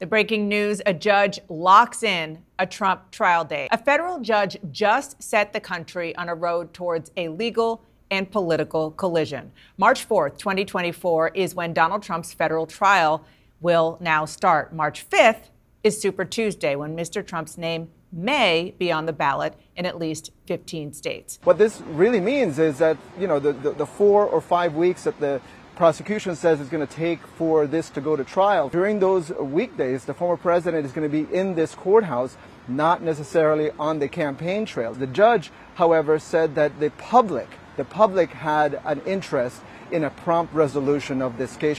The breaking news a judge locks in a Trump trial date. A federal judge just set the country on a road towards a legal and political collision. March 4th, 2024 is when Donald Trump's federal trial will now start. March 5th is Super Tuesday, when Mr. Trump's name may be on the ballot in at least 15 states. What this really means is that, you know, the, the, the four or five weeks that the prosecution says it's going to take for this to go to trial. During those weekdays, the former president is going to be in this courthouse, not necessarily on the campaign trail. The judge, however, said that the public, the public had an interest in a prompt resolution of this case.